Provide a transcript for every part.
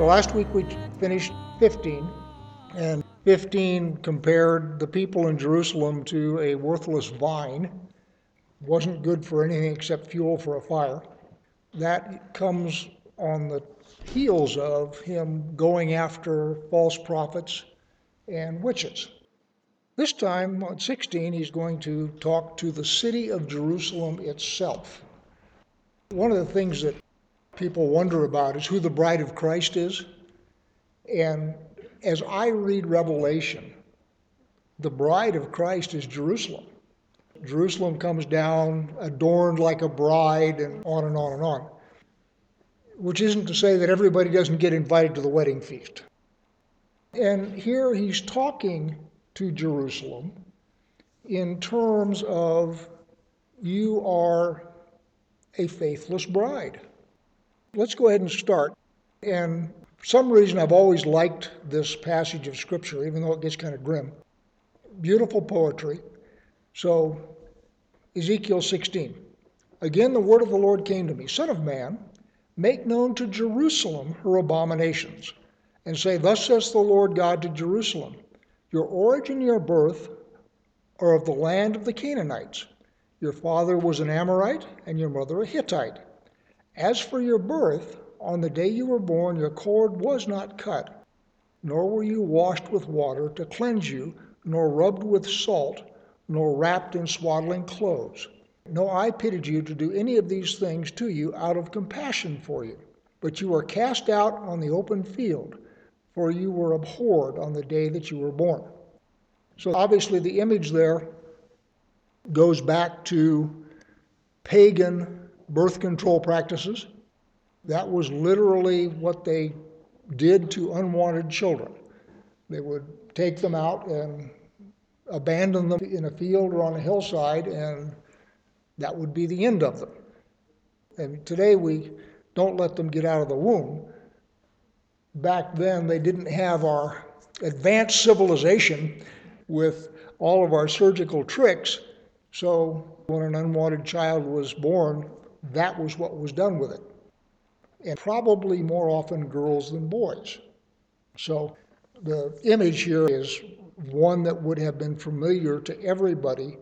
So last week we finished 15, and 15 compared the people in Jerusalem to a worthless vine. Wasn't good for anything except fuel for a fire. That comes on the heels of him going after false prophets and witches. This time, on 16, he's going to talk to the city of Jerusalem itself. One of the things that people wonder about is who the bride of Christ is. And as I read Revelation, the bride of Christ is Jerusalem. Jerusalem comes down adorned like a bride, and on and on and on. Which isn't to say that everybody doesn't get invited to the wedding feast. And here he's talking to Jerusalem in terms of you are a faithless bride. Let's go ahead and start. And for some reason, I've always liked this passage of Scripture, even though it gets kind of grim. Beautiful poetry. So, Ezekiel 16. Again, the word of the Lord came to me Son of man, make known to Jerusalem her abominations, and say, Thus says the Lord God to Jerusalem Your origin, your birth are of the land of the Canaanites. Your father was an Amorite, and your mother a Hittite. As for your birth, on the day you were born, your cord was not cut, nor were you washed with water to cleanse you, nor rubbed with salt, nor wrapped in swaddling clothes. No eye pitied you to do any of these things to you out of compassion for you. But you were cast out on the open field, for you were abhorred on the day that you were born. So obviously, the image there goes back to pagan birth control practices. That was literally what they did to unwanted children. They would take them out and abandon them in a field or on a hillside, and that would be the end of them. And today we don't let them get out of the womb. Back then, they didn't have our advanced civilization with all of our surgical tricks. So when an unwanted child was born, that was what was done with it. And probably more often girls than boys. So the image here is one that would have been familiar to everybody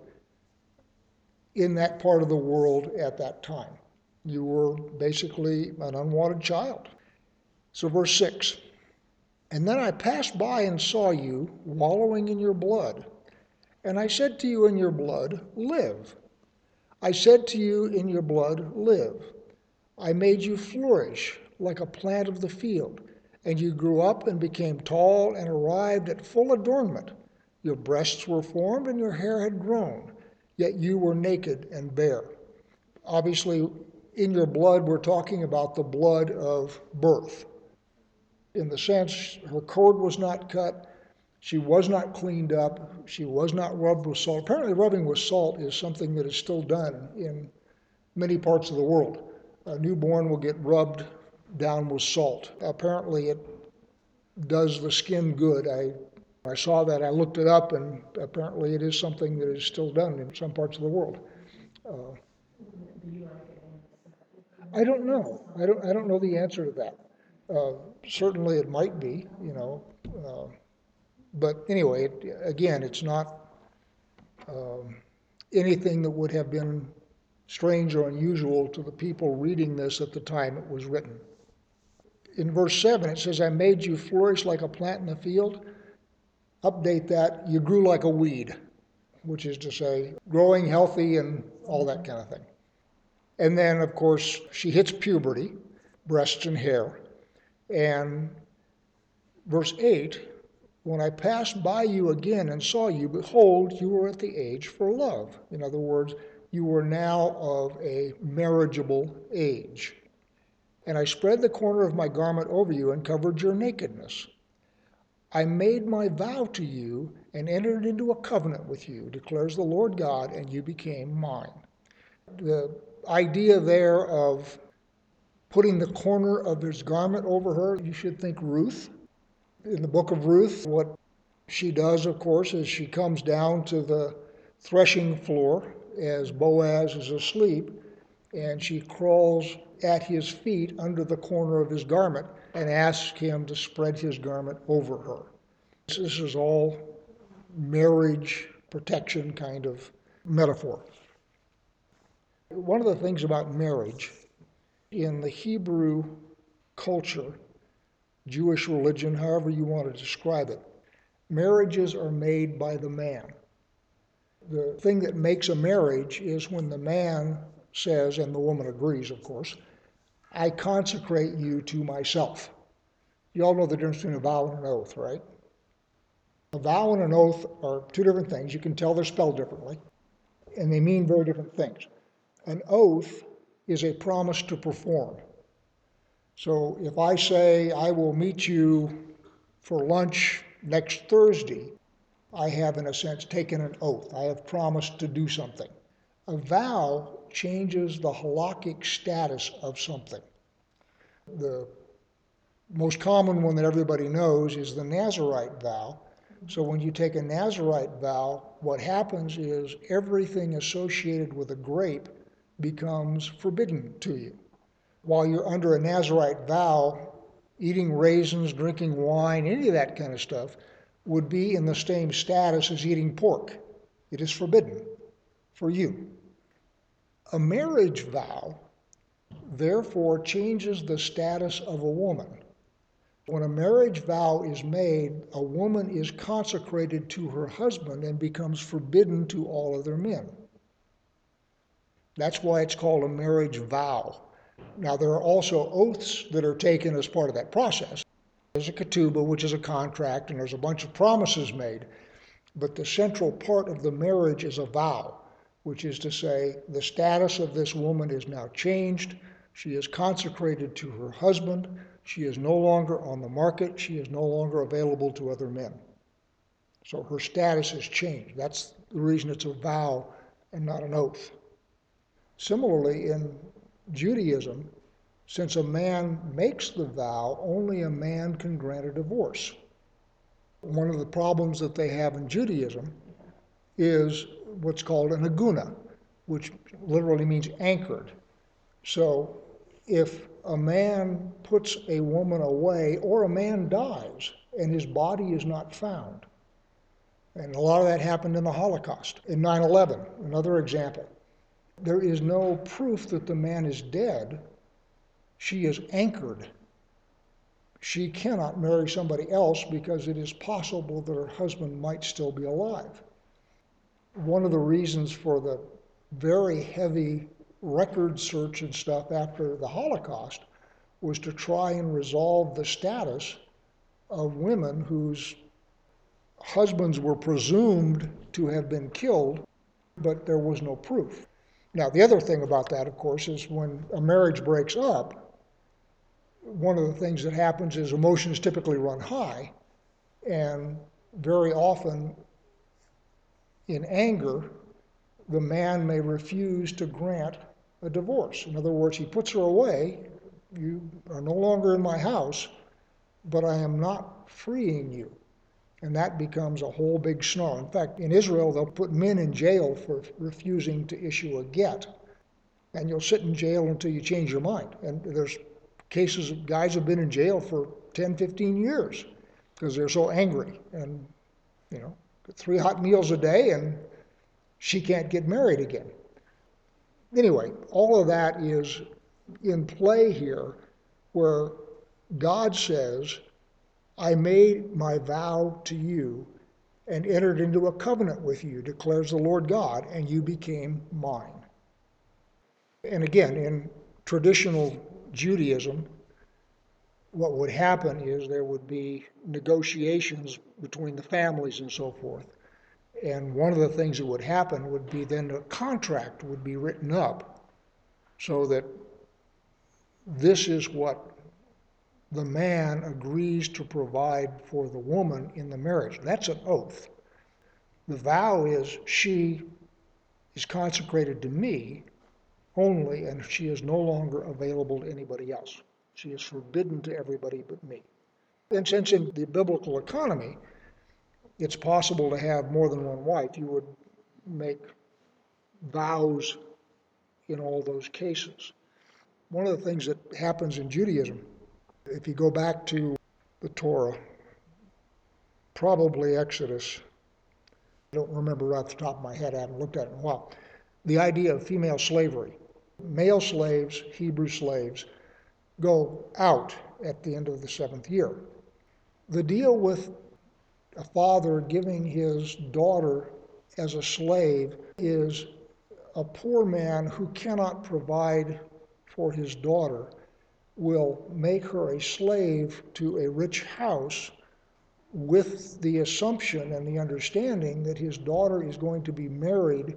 in that part of the world at that time. You were basically an unwanted child. So, verse 6 And then I passed by and saw you wallowing in your blood. And I said to you in your blood, Live. I said to you, In your blood, live. I made you flourish like a plant of the field, and you grew up and became tall and arrived at full adornment. Your breasts were formed and your hair had grown, yet you were naked and bare. Obviously, in your blood, we're talking about the blood of birth. In the sense, her cord was not cut, she was not cleaned up. She was not rubbed with salt. Apparently, rubbing with salt is something that is still done in many parts of the world. A newborn will get rubbed down with salt. Apparently, it does the skin good. I, I saw that. I looked it up, and apparently, it is something that is still done in some parts of the world. Uh, I don't know. I don't. I don't know the answer to that. Uh, certainly, it might be. You know. Uh, but anyway, it, again, it's not um, anything that would have been strange or unusual to the people reading this at the time it was written. In verse 7, it says, I made you flourish like a plant in the field. Update that, you grew like a weed, which is to say, growing healthy and all that kind of thing. And then, of course, she hits puberty, breasts and hair. And verse 8 when I passed by you again and saw you, behold, you were at the age for love. In other words, you were now of a marriageable age. And I spread the corner of my garment over you and covered your nakedness. I made my vow to you and entered into a covenant with you, declares the Lord God, and you became mine. The idea there of putting the corner of his garment over her, you should think Ruth in the book of Ruth, what she does, of course, is she comes down to the threshing floor as Boaz is asleep, and she crawls at his feet under the corner of his garment and asks him to spread his garment over her. This is all marriage protection kind of metaphor. One of the things about marriage in the Hebrew culture, Jewish religion, however you want to describe it, marriages are made by the man. The thing that makes a marriage is when the man says, and the woman agrees, of course, I consecrate you to myself. You all know the difference between a vow and an oath, right? A vow and an oath are two different things. You can tell they're spelled differently, and they mean very different things. An oath is a promise to perform. So if I say I will meet you for lunch next Thursday, I have, in a sense, taken an oath. I have promised to do something. A vow changes the halakhic status of something. The most common one that everybody knows is the Nazarite vow. So when you take a Nazarite vow, what happens is everything associated with a grape becomes forbidden to you. While you're under a Nazarite vow, eating raisins, drinking wine, any of that kind of stuff would be in the same status as eating pork. It is forbidden for you. A marriage vow, therefore, changes the status of a woman. When a marriage vow is made, a woman is consecrated to her husband and becomes forbidden to all other men. That's why it's called a marriage vow. Now, there are also oaths that are taken as part of that process. There's a ketubah, which is a contract, and there's a bunch of promises made. But the central part of the marriage is a vow, which is to say, the status of this woman is now changed. She is consecrated to her husband. She is no longer on the market. She is no longer available to other men. So her status has changed. That's the reason it's a vow and not an oath. Similarly, in Judaism, since a man makes the vow, only a man can grant a divorce. One of the problems that they have in Judaism is what's called an aguna, which literally means anchored. So if a man puts a woman away or a man dies and his body is not found, and a lot of that happened in the Holocaust, in 9 11, another example there is no proof that the man is dead. She is anchored. She cannot marry somebody else because it is possible that her husband might still be alive. One of the reasons for the very heavy record search and stuff after the Holocaust was to try and resolve the status of women whose husbands were presumed to have been killed, but there was no proof. Now, the other thing about that, of course, is when a marriage breaks up, one of the things that happens is emotions typically run high, and very often, in anger, the man may refuse to grant a divorce. In other words, he puts her away. You are no longer in my house, but I am not freeing you. And that becomes a whole big snarl. In fact, in Israel, they'll put men in jail for refusing to issue a get. And you'll sit in jail until you change your mind. And there's cases of guys have been in jail for 10, 15 years because they're so angry. And, you know, three hot meals a day and she can't get married again. Anyway, all of that is in play here where God says, I made my vow to you and entered into a covenant with you, declares the Lord God, and you became mine. And again, in traditional Judaism, what would happen is there would be negotiations between the families and so forth. And one of the things that would happen would be then a contract would be written up so that this is what the man agrees to provide for the woman in the marriage. That's an oath. The vow is she is consecrated to me only, and she is no longer available to anybody else. She is forbidden to everybody but me. And since in the biblical economy, it's possible to have more than one wife, you would make vows in all those cases. One of the things that happens in Judaism If you go back to the Torah, probably Exodus, I don't remember off the top of my head, I haven't looked at it in a while. The idea of female slavery. Male slaves, Hebrew slaves, go out at the end of the seventh year. The deal with a father giving his daughter as a slave is a poor man who cannot provide for his daughter will make her a slave to a rich house with the assumption and the understanding that his daughter is going to be married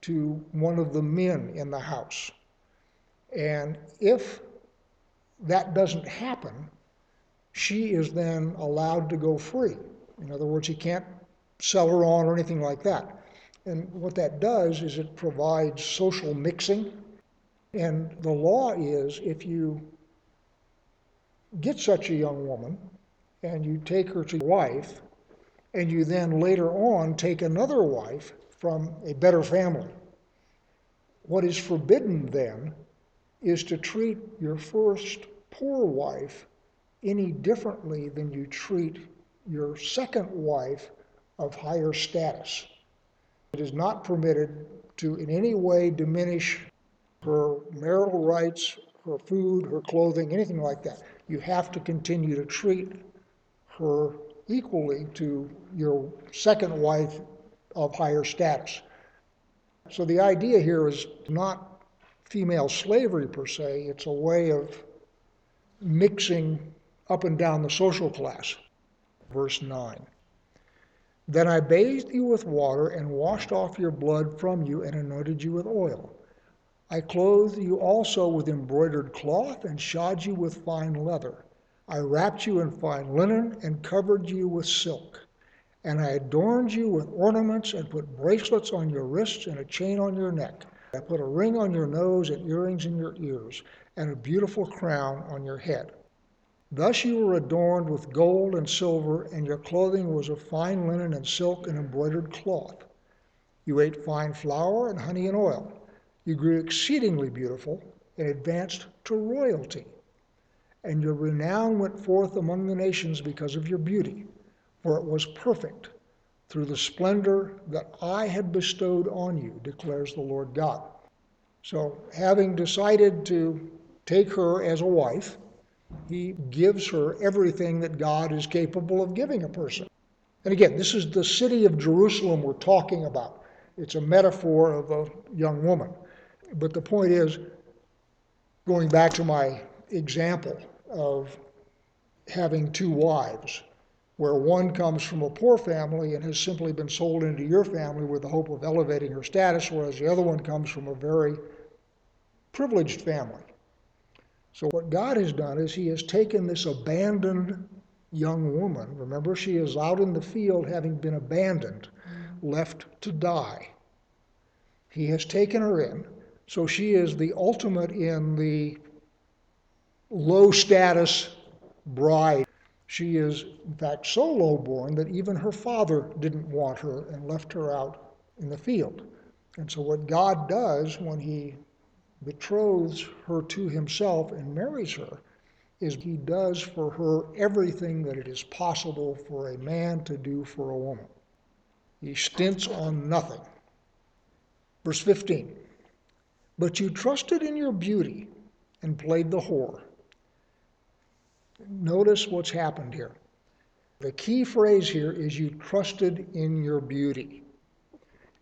to one of the men in the house. And if that doesn't happen, she is then allowed to go free. In other words, he can't sell her on or anything like that. And what that does is it provides social mixing. And the law is if you get such a young woman and you take her to your wife, and you then later on take another wife from a better family. What is forbidden then is to treat your first poor wife any differently than you treat your second wife of higher status. It is not permitted to in any way diminish her marital rights, her food, her clothing, anything like that. You have to continue to treat her equally to your second wife of higher status. So the idea here is not female slavery per se, it's a way of mixing up and down the social class. Verse 9. Then I bathed you with water and washed off your blood from you and anointed you with oil. I clothed you also with embroidered cloth and shod you with fine leather. I wrapped you in fine linen and covered you with silk. And I adorned you with ornaments and put bracelets on your wrists and a chain on your neck. I put a ring on your nose and earrings in your ears and a beautiful crown on your head. Thus you were adorned with gold and silver, and your clothing was of fine linen and silk and embroidered cloth. You ate fine flour and honey and oil. You grew exceedingly beautiful and advanced to royalty. And your renown went forth among the nations because of your beauty, for it was perfect through the splendor that I had bestowed on you, declares the Lord God. So, having decided to take her as a wife, he gives her everything that God is capable of giving a person. And again, this is the city of Jerusalem we're talking about. It's a metaphor of a young woman. But the point is, going back to my example of having two wives, where one comes from a poor family and has simply been sold into your family with the hope of elevating her status, whereas the other one comes from a very privileged family. So, what God has done is He has taken this abandoned young woman, remember, she is out in the field having been abandoned, left to die. He has taken her in so she is the ultimate in the low status bride. She is, in fact, so low born that even her father didn't want her and left her out in the field. And so, what God does when He betroths her to Himself and marries her is He does for her everything that it is possible for a man to do for a woman. He stints on nothing. Verse 15. But you trusted in your beauty and played the whore. Notice what's happened here. The key phrase here is you trusted in your beauty.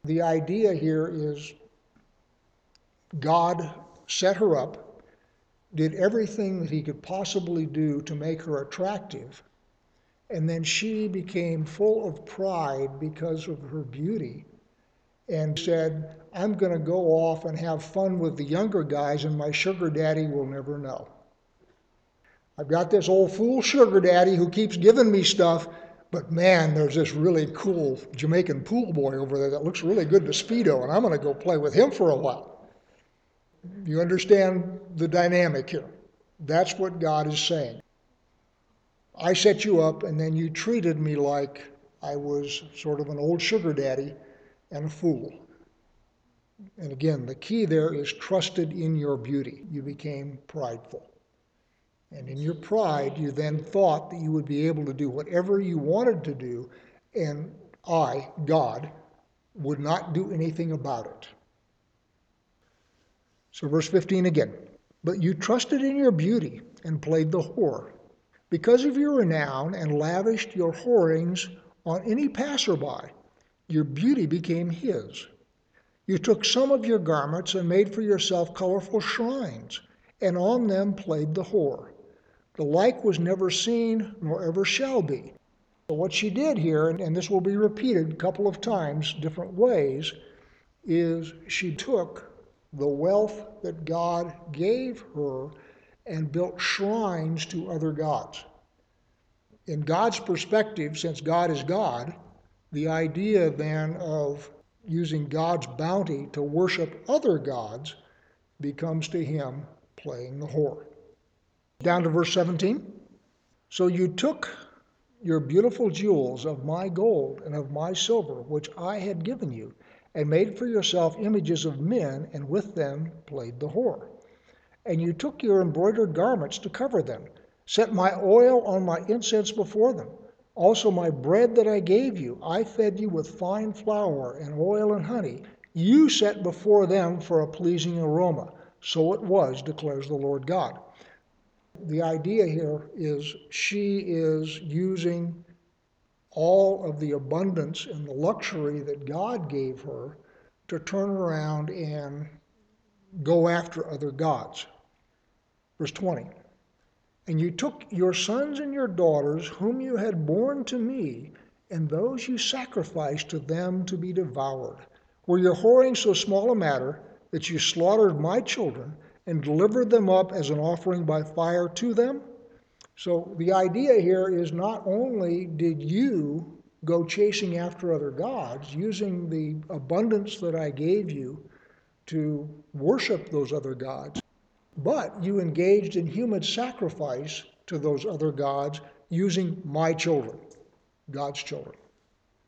The idea here is God set her up, did everything that he could possibly do to make her attractive, and then she became full of pride because of her beauty and said, I'm going to go off and have fun with the younger guys, and my sugar daddy will never know. I've got this old fool sugar daddy who keeps giving me stuff, but man, there's this really cool Jamaican pool boy over there that looks really good to Speedo, and I'm going to go play with him for a while. You understand the dynamic here? That's what God is saying. I set you up, and then you treated me like I was sort of an old sugar daddy and a fool. And again, the key there is trusted in your beauty. You became prideful. And in your pride, you then thought that you would be able to do whatever you wanted to do, and I, God, would not do anything about it. So, verse 15 again. But you trusted in your beauty and played the whore. Because of your renown and lavished your whorings on any passerby, your beauty became his. You took some of your garments and made for yourself colorful shrines, and on them played the whore. The like was never seen, nor ever shall be. So, what she did here, and this will be repeated a couple of times, different ways, is she took the wealth that God gave her and built shrines to other gods. In God's perspective, since God is God, the idea then of using God's bounty to worship other gods becomes to him playing the whore. Down to verse 17. So you took your beautiful jewels of my gold and of my silver, which I had given you, and made for yourself images of men, and with them played the whore. And you took your embroidered garments to cover them, set my oil on my incense before them also, my bread that I gave you, I fed you with fine flour and oil and honey. You set before them for a pleasing aroma. So it was, declares the Lord God. The idea here is she is using all of the abundance and the luxury that God gave her to turn around and go after other gods. Verse 20. And you took your sons and your daughters, whom you had borne to me, and those you sacrificed to them to be devoured. Were your whoring so small a matter that you slaughtered my children and delivered them up as an offering by fire to them? So the idea here is not only did you go chasing after other gods, using the abundance that I gave you to worship those other gods, but you engaged in human sacrifice to those other gods using my children, God's children.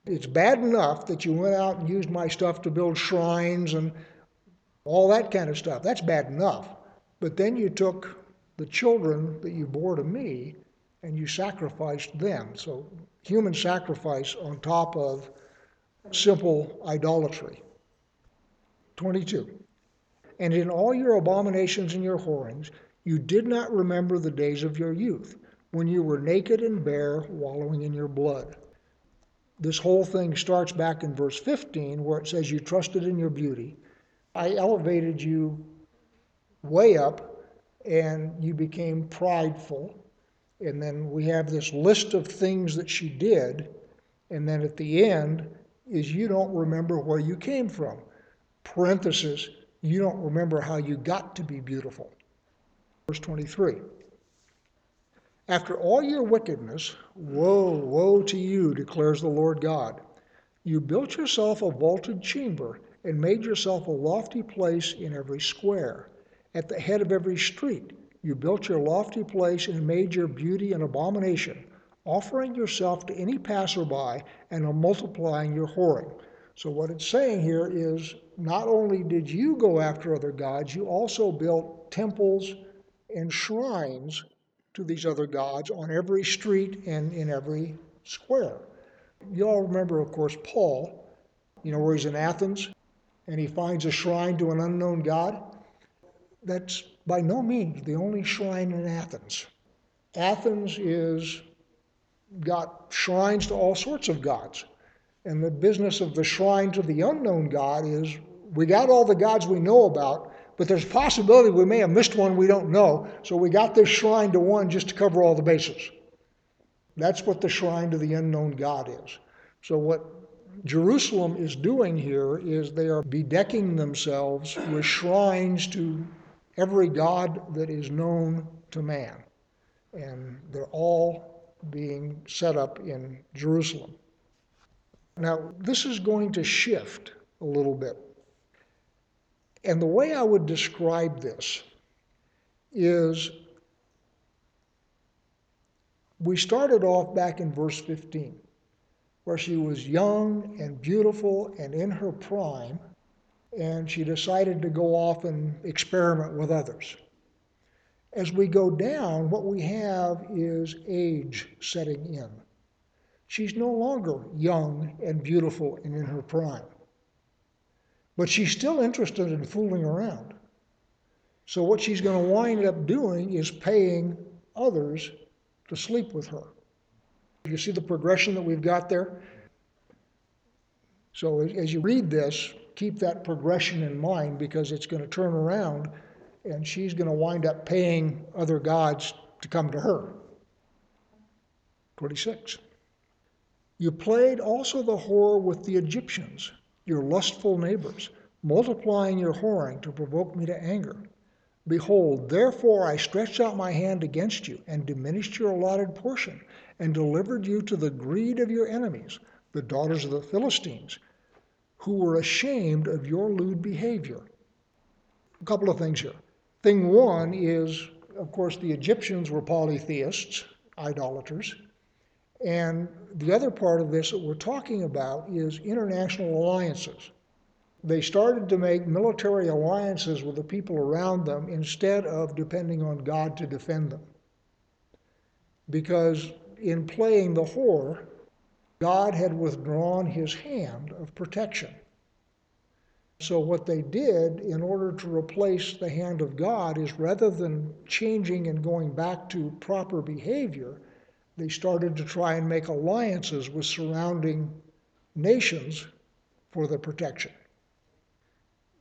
It's bad enough that you went out and used my stuff to build shrines and all that kind of stuff. That's bad enough. But then you took the children that you bore to me and you sacrificed them. So, human sacrifice on top of simple idolatry. 22. And in all your abominations and your whorings, you did not remember the days of your youth, when you were naked and bare, wallowing in your blood. This whole thing starts back in verse 15, where it says, You trusted in your beauty. I elevated you way up, and you became prideful. And then we have this list of things that she did. And then at the end is you don't remember where you came from. Parenthesis, you don't remember how you got to be beautiful. Verse 23. After all your wickedness, woe, woe to you, declares the Lord God. You built yourself a vaulted chamber and made yourself a lofty place in every square. At the head of every street, you built your lofty place and made your beauty an abomination, offering yourself to any passerby and multiplying your whoring. So, what it's saying here is not only did you go after other gods, you also built temples and shrines to these other gods on every street and in every square. You all remember, of course, Paul, you know, where he's in Athens and he finds a shrine to an unknown god. That's by no means the only shrine in Athens. Athens is got shrines to all sorts of gods. And the business of the shrine to the unknown God is we got all the gods we know about, but there's a possibility we may have missed one we don't know. So we got this shrine to one just to cover all the bases. That's what the shrine to the unknown God is. So what Jerusalem is doing here is they are bedecking themselves with shrines to every god that is known to man. And they're all being set up in Jerusalem. Now, this is going to shift a little bit. And the way I would describe this is we started off back in verse 15, where she was young and beautiful and in her prime, and she decided to go off and experiment with others. As we go down, what we have is age setting in. She's no longer young and beautiful and in her prime, but she's still interested in fooling around. So, what she's going to wind up doing is paying others to sleep with her. You see the progression that we've got there? So, as you read this, keep that progression in mind because it's going to turn around and she's going to wind up paying other gods to come to her. 26. You played also the whore with the Egyptians, your lustful neighbors, multiplying your whoring to provoke me to anger. Behold, therefore I stretched out my hand against you, and diminished your allotted portion, and delivered you to the greed of your enemies, the daughters of the Philistines, who were ashamed of your lewd behavior. A couple of things here. Thing one is, of course, the Egyptians were polytheists, idolaters. And the other part of this that we're talking about is international alliances. They started to make military alliances with the people around them instead of depending on God to defend them. Because in playing the whore, God had withdrawn his hand of protection. So, what they did in order to replace the hand of God is rather than changing and going back to proper behavior, they started to try and make alliances with surrounding nations for their protection.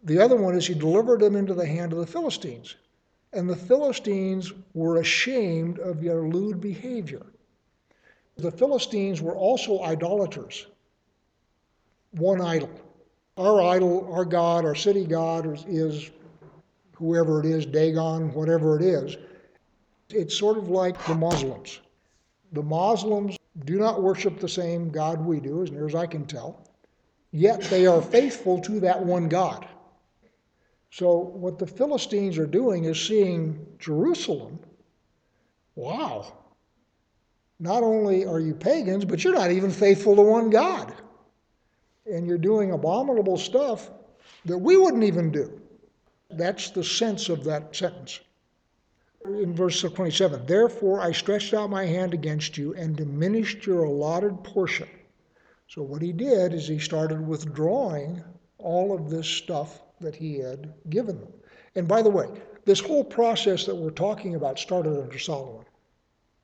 The other one is he delivered them into the hand of the Philistines. And the Philistines were ashamed of their lewd behavior. The Philistines were also idolaters, one idol our idol, our God, our city God is, is whoever it is, Dagon, whatever it is. It's sort of like the Muslims. The Muslims do not worship the same God we do, as near as I can tell, yet they are faithful to that one God. So, what the Philistines are doing is seeing Jerusalem. Wow. Not only are you pagans, but you're not even faithful to one God and you're doing abominable stuff that we wouldn't even do. That's the sense of that sentence. In verse 27, therefore I stretched out my hand against you and diminished your allotted portion. So, what he did is he started withdrawing all of this stuff that he had given them. And by the way, this whole process that we're talking about started under Solomon.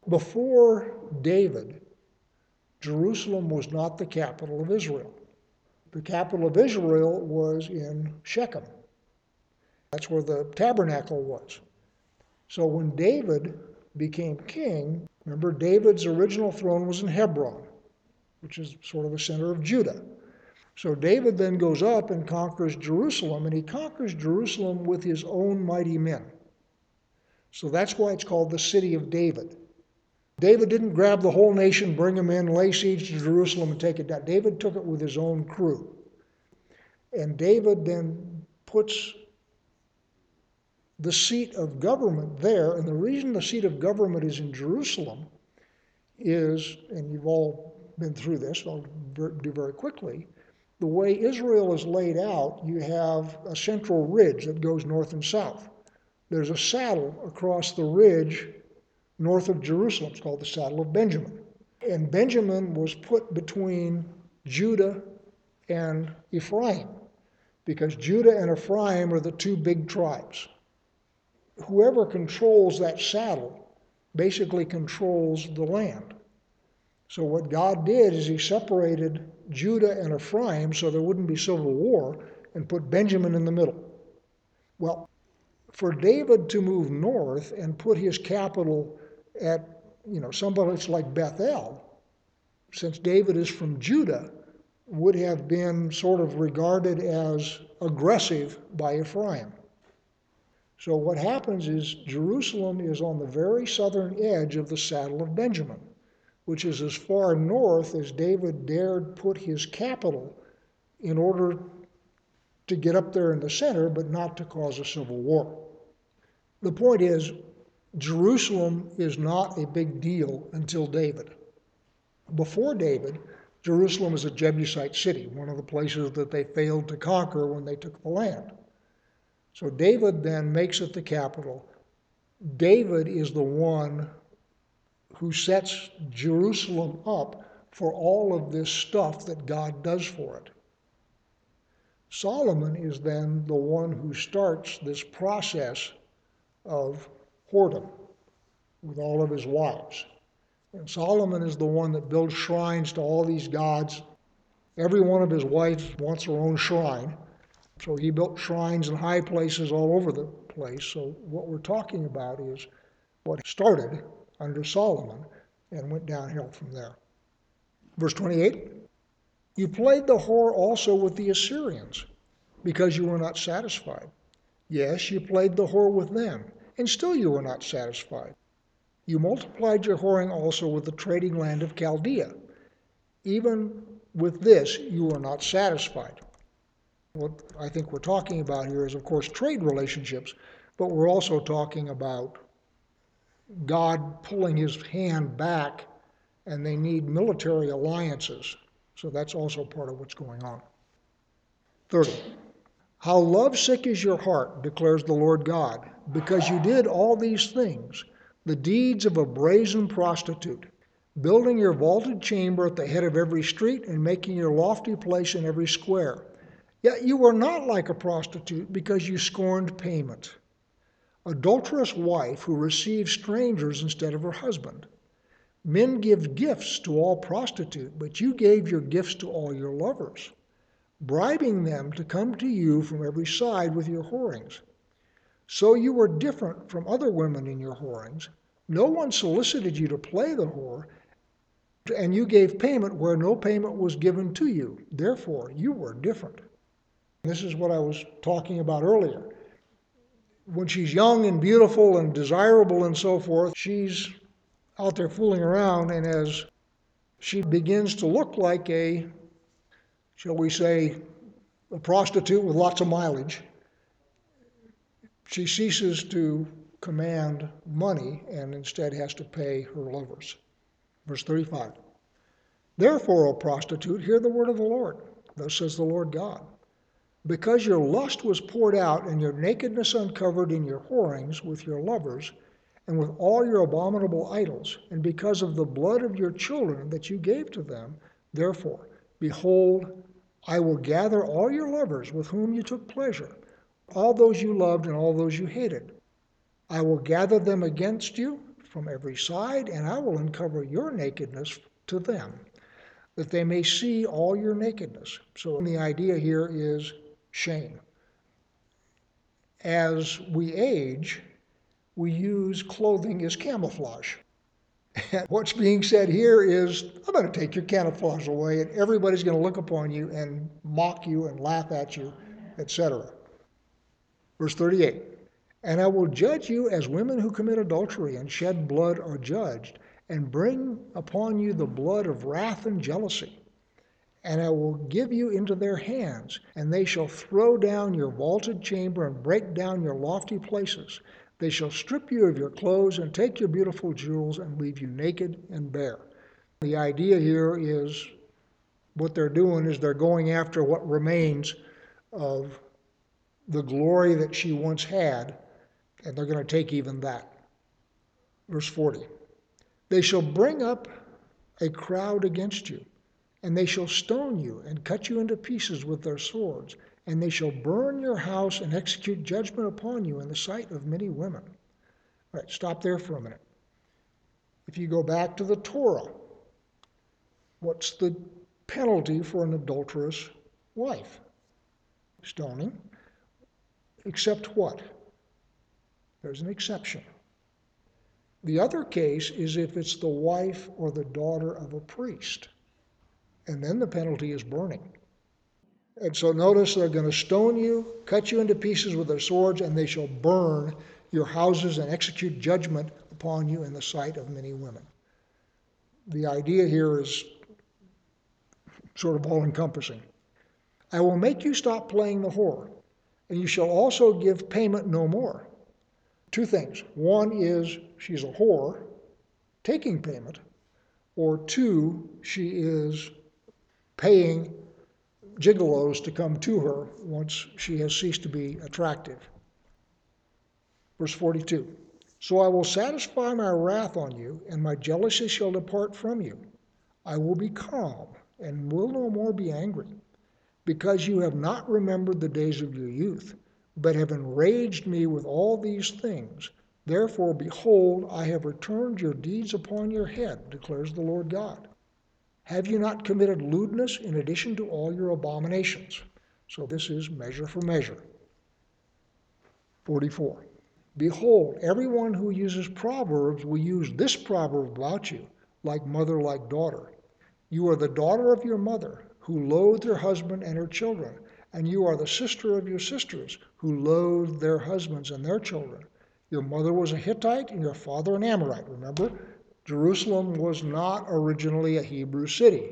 Before David, Jerusalem was not the capital of Israel. The capital of Israel was in Shechem. That's where the tabernacle was. So when David became king, remember David's original throne was in Hebron, which is sort of the center of Judah. So David then goes up and conquers Jerusalem, and he conquers Jerusalem with his own mighty men. So that's why it's called the city of David. David didn't grab the whole nation, bring them in, lay siege to Jerusalem, and take it down. David took it with his own crew. And David then puts the seat of government there. And the reason the seat of government is in Jerusalem is, and you've all been through this, I'll do very quickly. The way Israel is laid out, you have a central ridge that goes north and south. There's a saddle across the ridge north of Jerusalem. It's called the Saddle of Benjamin. And Benjamin was put between Judah and Ephraim because Judah and Ephraim are the two big tribes. Whoever controls that saddle basically controls the land. So, what God did is He separated Judah and Ephraim so there wouldn't be civil war and put Benjamin in the middle. Well, for David to move north and put his capital at, you know, someplace like Bethel, since David is from Judah, would have been sort of regarded as aggressive by Ephraim. So what happens is Jerusalem is on the very southern edge of the saddle of Benjamin, which is as far north as David dared put his capital in order to get up there in the center, but not to cause a civil war. The point is, Jerusalem is not a big deal until David. Before David, Jerusalem is a Jebusite city, one of the places that they failed to conquer when they took the land. So David then makes it the capital. David is the one who sets Jerusalem up for all of this stuff that God does for it. Solomon is then the one who starts this process of whoredom with all of his wives. And Solomon is the one that builds shrines to all these gods. Every one of his wives wants her own shrine. So he built shrines and high places all over the place. So what we're talking about is what started under Solomon and went downhill from there. Verse 28 You played the whore also with the Assyrians because you were not satisfied. Yes, you played the whore with them, and still you were not satisfied. You multiplied your whoring also with the trading land of Chaldea. Even with this, you were not satisfied. What I think we're talking about here is, of course, trade relationships, but we're also talking about God pulling his hand back and they need military alliances. So that's also part of what's going on. 30. How lovesick is your heart, declares the Lord God, because you did all these things, the deeds of a brazen prostitute, building your vaulted chamber at the head of every street and making your lofty place in every square. Yet you were not like a prostitute because you scorned payment. Adulterous wife who receives strangers instead of her husband. Men give gifts to all prostitute, but you gave your gifts to all your lovers, bribing them to come to you from every side with your whorings. So you were different from other women in your whorings. No one solicited you to play the whore, and you gave payment where no payment was given to you. Therefore, you were different. This is what I was talking about earlier. When she's young and beautiful and desirable and so forth, she's out there fooling around, and as she begins to look like a, shall we say, a prostitute with lots of mileage, she ceases to command money and instead has to pay her lovers. Verse 35 Therefore, O prostitute, hear the word of the Lord. Thus says the Lord God. Because your lust was poured out and your nakedness uncovered in your whorings with your lovers, and with all your abominable idols, and because of the blood of your children that you gave to them. Therefore, behold, I will gather all your lovers with whom you took pleasure, all those you loved and all those you hated. I will gather them against you from every side, and I will uncover your nakedness to them, that they may see all your nakedness. So the idea here is shame. As we age, we use clothing as camouflage. And what's being said here is, I'm going to take your camouflage away, and everybody's going to look upon you and mock you and laugh at you, etc. Verse 38 And I will judge you as women who commit adultery and shed blood are judged, and bring upon you the blood of wrath and jealousy. And I will give you into their hands, and they shall throw down your vaulted chamber and break down your lofty places. They shall strip you of your clothes and take your beautiful jewels and leave you naked and bare. The idea here is what they're doing is they're going after what remains of the glory that she once had, and they're going to take even that. Verse 40 They shall bring up a crowd against you, and they shall stone you and cut you into pieces with their swords and they shall burn your house and execute judgment upon you in the sight of many women. All right, stop there for a minute. If you go back to the Torah, what's the penalty for an adulterous wife? Stoning. Except what? There's an exception. The other case is if it's the wife or the daughter of a priest, and then the penalty is burning. And so notice they're going to stone you, cut you into pieces with their swords, and they shall burn your houses and execute judgment upon you in the sight of many women. The idea here is sort of all encompassing. I will make you stop playing the whore, and you shall also give payment no more. Two things. One is she's a whore, taking payment, or two, she is paying gigolos to come to her once she has ceased to be attractive. Verse 42 So I will satisfy my wrath on you, and my jealousy shall depart from you. I will be calm, and will no more be angry, because you have not remembered the days of your youth, but have enraged me with all these things. Therefore, behold, I have returned your deeds upon your head, declares the Lord God. Have you not committed lewdness in addition to all your abominations? So this is measure for measure. 44. Behold, everyone who uses proverbs will use this proverb about you, like mother, like daughter. You are the daughter of your mother, who loathed her husband and her children, and you are the sister of your sisters, who loathed their husbands and their children. Your mother was a Hittite, and your father an Amorite. Remember, Jerusalem was not originally a Hebrew city.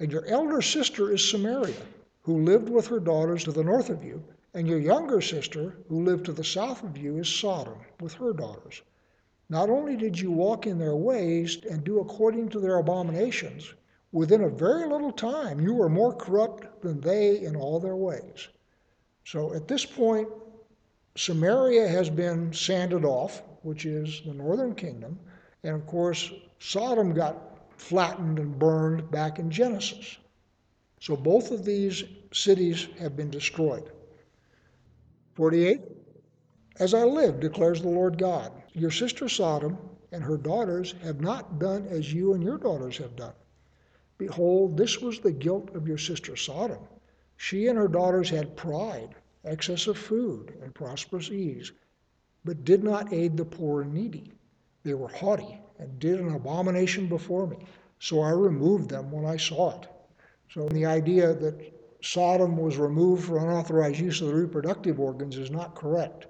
And your elder sister is Samaria, who lived with her daughters to the north of you, and your younger sister, who lived to the south of you, is Sodom with her daughters. Not only did you walk in their ways and do according to their abominations, within a very little time you were more corrupt than they in all their ways. So at this point, Samaria has been sanded off, which is the northern kingdom, and of course, Sodom got flattened and burned back in Genesis. So both of these cities have been destroyed. 48 As I live, declares the Lord God, your sister Sodom and her daughters have not done as you and your daughters have done. Behold, this was the guilt of your sister Sodom. She and her daughters had pride, excess of food, and prosperous ease, but did not aid the poor and needy. They were haughty and did an abomination before me. So I removed them when I saw it. So the idea that Sodom was removed for unauthorized use of the reproductive organs is not correct.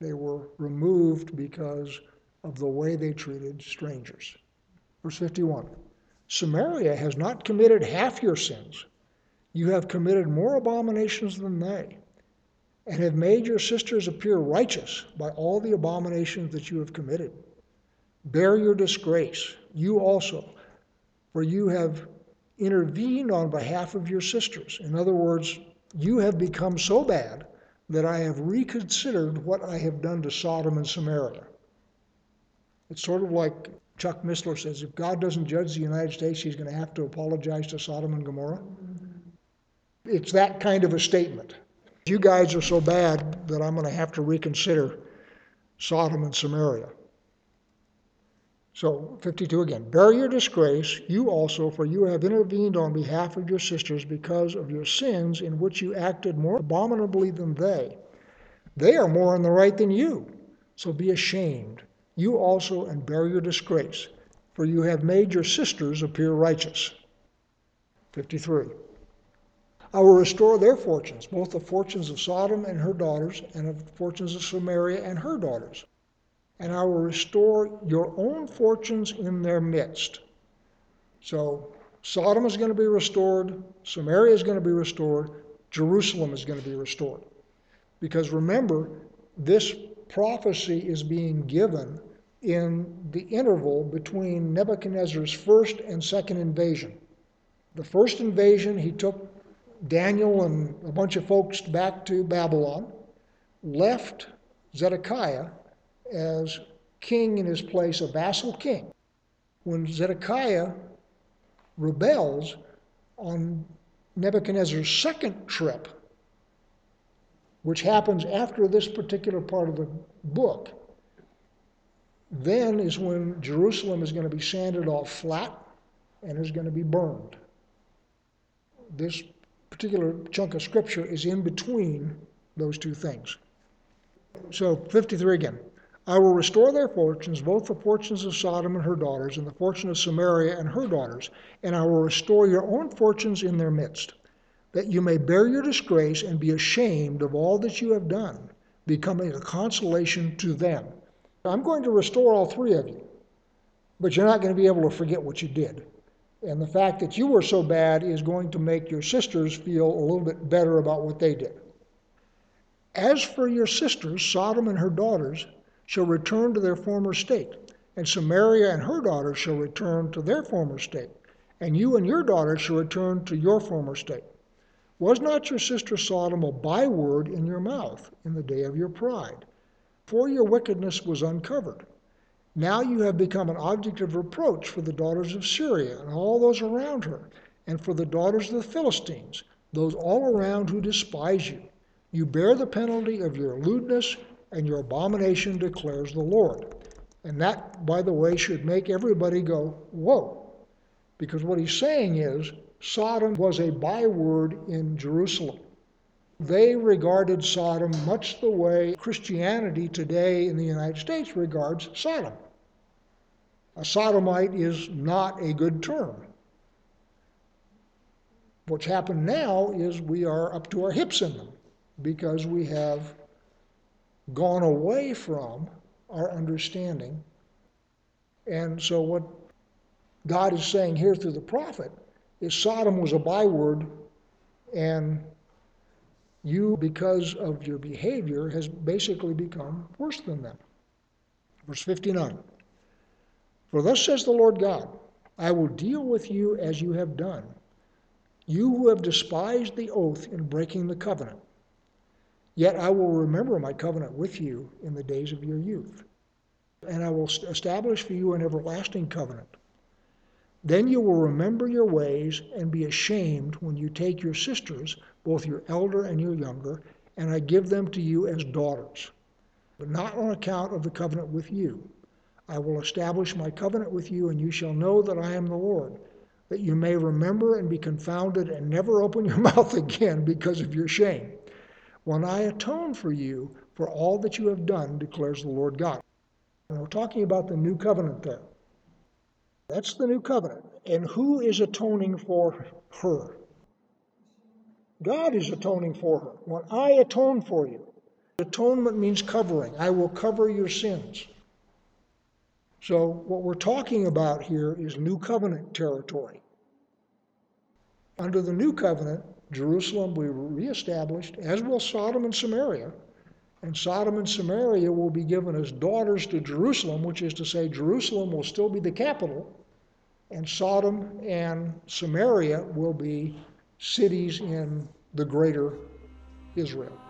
They were removed because of the way they treated strangers. Verse 51 Samaria has not committed half your sins. You have committed more abominations than they, and have made your sisters appear righteous by all the abominations that you have committed. Bear your disgrace, you also, for you have intervened on behalf of your sisters. In other words, you have become so bad that I have reconsidered what I have done to Sodom and Samaria. It's sort of like Chuck Missler says if God doesn't judge the United States, he's going to have to apologize to Sodom and Gomorrah. It's that kind of a statement. You guys are so bad that I'm going to have to reconsider Sodom and Samaria. So 52 again. Bear your disgrace, you also, for you have intervened on behalf of your sisters because of your sins in which you acted more abominably than they. They are more in the right than you. So be ashamed, you also, and bear your disgrace, for you have made your sisters appear righteous. 53. I will restore their fortunes, both the fortunes of Sodom and her daughters, and the fortunes of Samaria and her daughters and I will restore your own fortunes in their midst. So Sodom is going to be restored, Samaria is going to be restored, Jerusalem is going to be restored. Because remember, this prophecy is being given in the interval between Nebuchadnezzar's first and second invasion. The first invasion, he took Daniel and a bunch of folks back to Babylon, left Zedekiah as king in his place, a vassal king. When Zedekiah rebels on Nebuchadnezzar's second trip, which happens after this particular part of the book, then is when Jerusalem is going to be sanded off flat and is going to be burned. This particular chunk of scripture is in between those two things. So, 53 again. I will restore their fortunes, both the fortunes of Sodom and her daughters, and the fortune of Samaria and her daughters, and I will restore your own fortunes in their midst, that you may bear your disgrace and be ashamed of all that you have done, becoming a consolation to them. I'm going to restore all three of you, but you're not going to be able to forget what you did. And the fact that you were so bad is going to make your sisters feel a little bit better about what they did. As for your sisters, Sodom and her daughters, shall return to their former state, and Samaria and her daughters shall return to their former state, and you and your daughters shall return to your former state. Was not your sister Sodom a byword in your mouth in the day of your pride? For your wickedness was uncovered. Now you have become an object of reproach for the daughters of Syria and all those around her, and for the daughters of the Philistines, those all around who despise you. You bear the penalty of your lewdness, and your abomination declares the Lord. And that, by the way, should make everybody go, whoa. Because what he's saying is Sodom was a byword in Jerusalem. They regarded Sodom much the way Christianity today in the United States regards Sodom. A sodomite is not a good term. What's happened now is we are up to our hips in them because we have gone away from our understanding. And so, what God is saying here through the prophet is Sodom was a byword, and you, because of your behavior, has basically become worse than them. Verse 59 For thus says the Lord God, I will deal with you as you have done, you who have despised the oath in breaking the covenant. Yet I will remember my covenant with you in the days of your youth, and I will establish for you an everlasting covenant. Then you will remember your ways and be ashamed when you take your sisters, both your elder and your younger, and I give them to you as daughters, but not on account of the covenant with you. I will establish my covenant with you, and you shall know that I am the Lord, that you may remember and be confounded and never open your mouth again because of your shame when I atone for you for all that you have done, declares the Lord God. We're talking about the new covenant there. That's the new covenant. And who is atoning for her? God is atoning for her. When I atone for you, atonement means covering. I will cover your sins. So, what we're talking about here is new covenant territory. Under the new covenant, Jerusalem will be reestablished, as will Sodom and Samaria. And Sodom and Samaria will be given as daughters to Jerusalem, which is to say, Jerusalem will still be the capital, and Sodom and Samaria will be cities in the greater Israel.